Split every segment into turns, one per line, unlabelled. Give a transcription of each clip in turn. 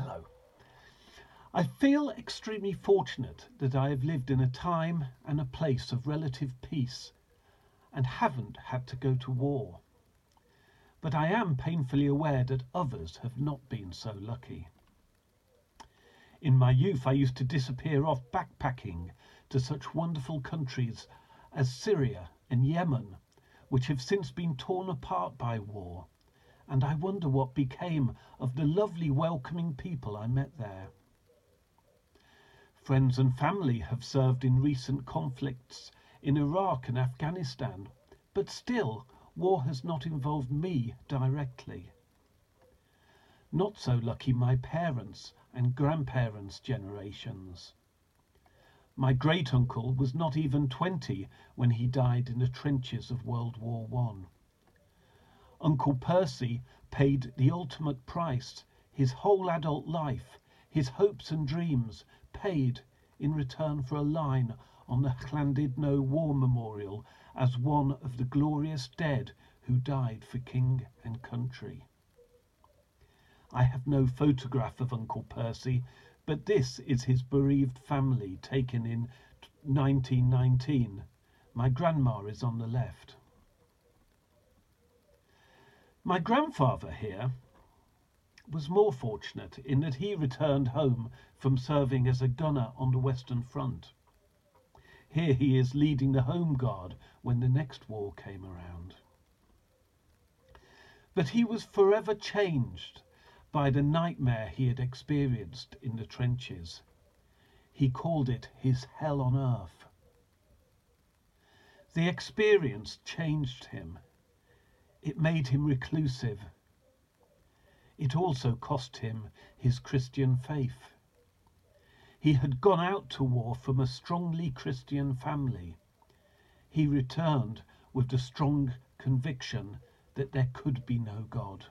Hello. I feel extremely fortunate that I have lived in a time and a place of relative peace and haven't had to go to war. But I am painfully aware that others have not been so lucky. In my youth, I used to disappear off backpacking to such wonderful countries as Syria and Yemen, which have since been torn apart by war, and I wonder what became of the lovely welcoming people I met there. Friends and family have served in recent conflicts in Iraq and Afghanistan, but still war has not involved me directly. Not so lucky my parents and grandparents' generations. My great uncle was not even 20 when he died in the trenches of World War One. Uncle Percy paid the ultimate price, his whole adult life, his hopes and dreams, paid in return for a line on the Llandudno War Memorial as one of the glorious dead who died for king and country. I have no photograph of Uncle Percy, but this is his bereaved family taken in 1919. My grandma is on the left. My grandfather here was more fortunate in that he returned home from serving as a gunner on the Western Front. Here he is leading the Home Guard when the next war came around. But he was forever changed by the nightmare he had experienced in the trenches. He called it his hell on earth. The experience changed him. It made him reclusive. It also cost him his Christian faith. He had gone out to war from a strongly Christian family. He returned with the strong conviction that there could be no God.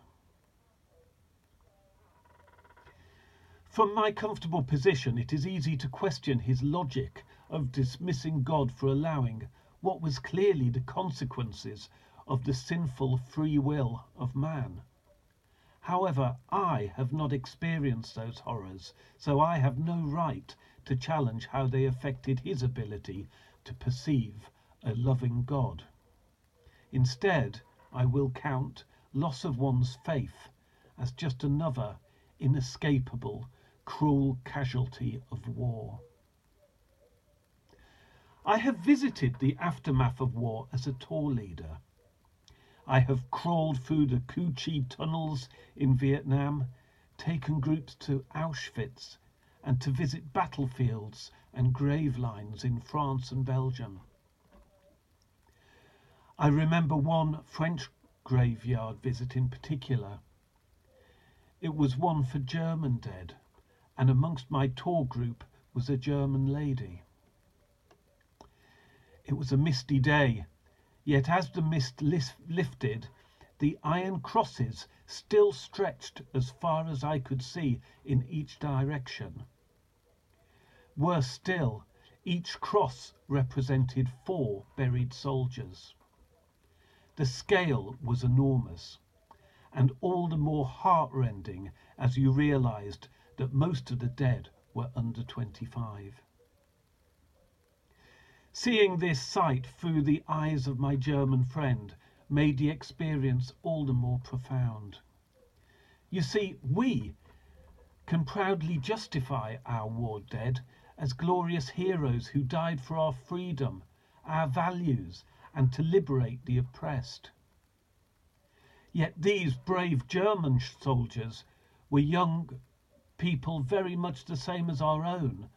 From my comfortable position, it is easy to question his logic of dismissing God for allowing what was clearly the consequences of the sinful free will of man. However, I have not experienced those horrors, so I have no right to challenge how they affected his ability to perceive a loving God. Instead, I will count loss of one's faith as just another inescapable cruel casualty of war. I have visited the aftermath of war as a tour leader. I have crawled through the Cu Chi tunnels in Vietnam, taken groups to Auschwitz, and to visit battlefields and grave lines in France and Belgium. I remember one French graveyard visit in particular. It was one for German dead and amongst my tour group was a German lady. It was a misty day, yet as the mist lifted, the iron crosses still stretched as far as I could see in each direction. Worse still, each cross represented four buried soldiers. The scale was enormous, and all the more heartrending as you realized that most of the dead were under 25. Seeing this sight through the eyes of my German friend made the experience all the more profound. You see, we can proudly justify our war dead as glorious heroes who died for our freedom, our values, and to liberate the oppressed. Yet these brave German soldiers were young people very much the same as our own,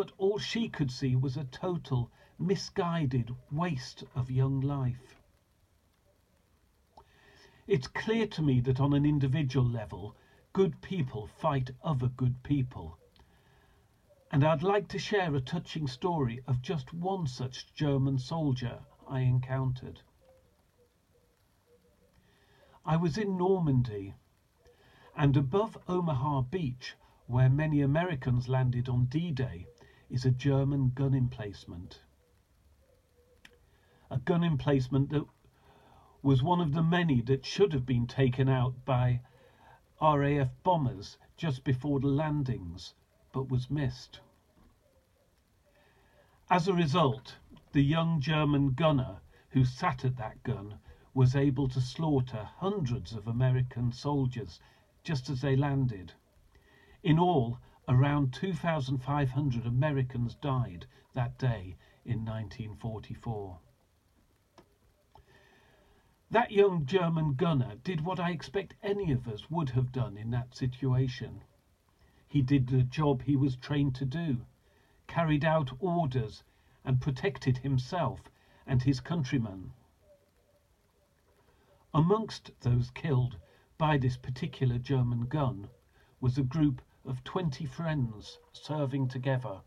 but all she could see was a total, misguided waste of young life. It's clear to me that on an individual level, good people fight other good people. And I'd like to share a touching story of just one such German soldier I encountered. I was in Normandy and above Omaha Beach, where many Americans landed on D-Day, is a German gun emplacement. A gun emplacement that was one of the many that should have been taken out by RAF bombers just before the landings, but was missed. As a result, the young German gunner who sat at that gun was able to slaughter hundreds of American soldiers just as they landed. In all, around 2,500 Americans died that day in 1944. That young German gunner did what I expect any of us would have done in that situation. He did the job he was trained to do, carried out orders, and protected himself and his countrymen. Amongst those killed by this particular German gun was a group of 20 friends serving together,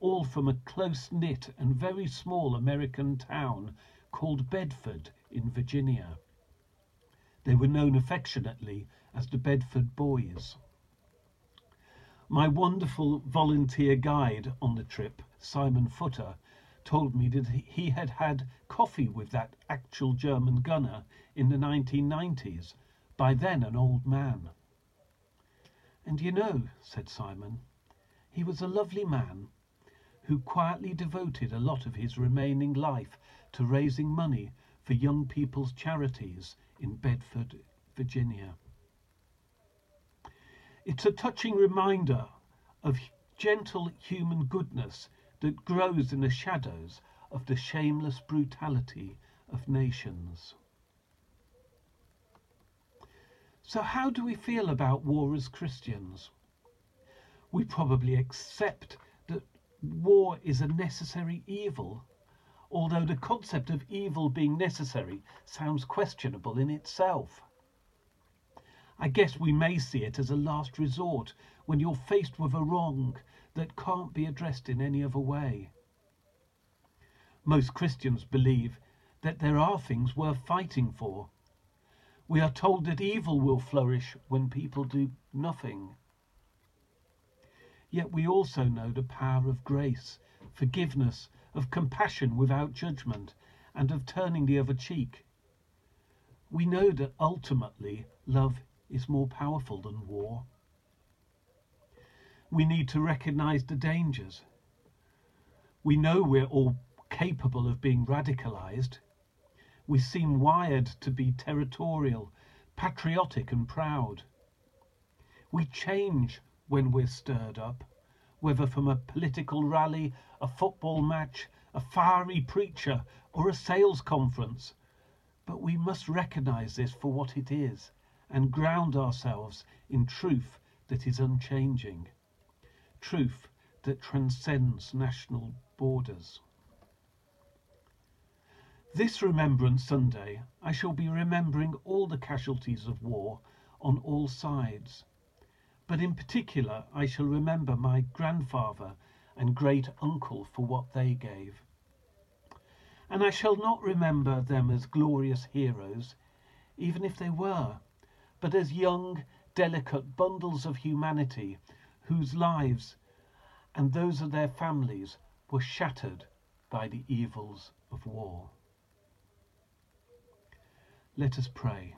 all from a close knit and very small American town called Bedford in Virginia. They were known affectionately as the Bedford Boys. My wonderful volunteer guide on the trip, Simon Footer, told me that he had had coffee with that actual German gunner in the 1990s, by then an old man. And you know, said Simon, he was a lovely man who quietly devoted a lot of his remaining life to raising money for young people's charities in Bedford, Virginia. It's a touching reminder of gentle human goodness that grows in the shadows of the shameless brutality of nations. So, how do we feel about war as Christians? We probably accept that war is a necessary evil although the concept of evil being necessary sounds questionable in itself. I guess we may see it as a last resort when you're faced with a wrong that can't be addressed in any other way. Most Christians believe that there are things worth fighting for. We are told that evil will flourish when people do nothing. Yet we also know the power of grace, forgiveness, of compassion without judgment, and of turning the other cheek. We know that ultimately love is more powerful than war. We need to recognize the dangers. We know we're all capable of being radicalized. We seem wired to be territorial, patriotic, and proud. We change when we're stirred up whether from a political rally, a football match, a fiery preacher, or a sales conference. But we must recognize this for what it is and ground ourselves in truth that is unchanging, truth that transcends national borders. This Remembrance Sunday, I shall be remembering all the casualties of war on all sides but in particular I shall remember my grandfather and great uncle for what they gave. And I shall not remember them as glorious heroes, even if they were, but as young, delicate bundles of humanity whose lives and those of their families were shattered by the evils of war. Let us pray.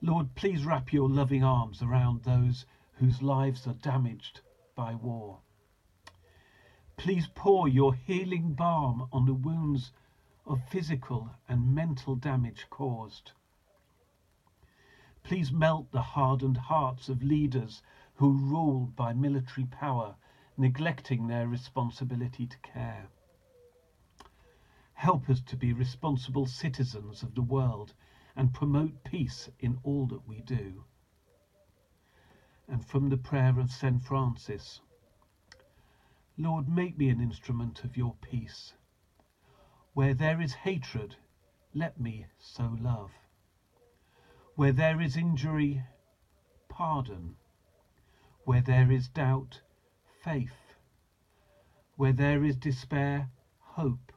Lord, please wrap your loving arms around those whose lives are damaged by war. Please pour your healing balm on the wounds of physical and mental damage caused. Please melt the hardened hearts of leaders who rule by military power, neglecting their responsibility to care. Help us to be responsible citizens of the world and promote peace in all that we do. And from the prayer of St. Francis, Lord, make me an instrument of your peace. Where there is hatred, let me sow love. Where there is injury, pardon. Where there is doubt, faith. Where there is despair, hope.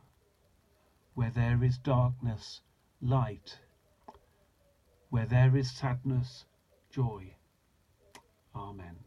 Where there is darkness, light. Where there is sadness, joy. Amen.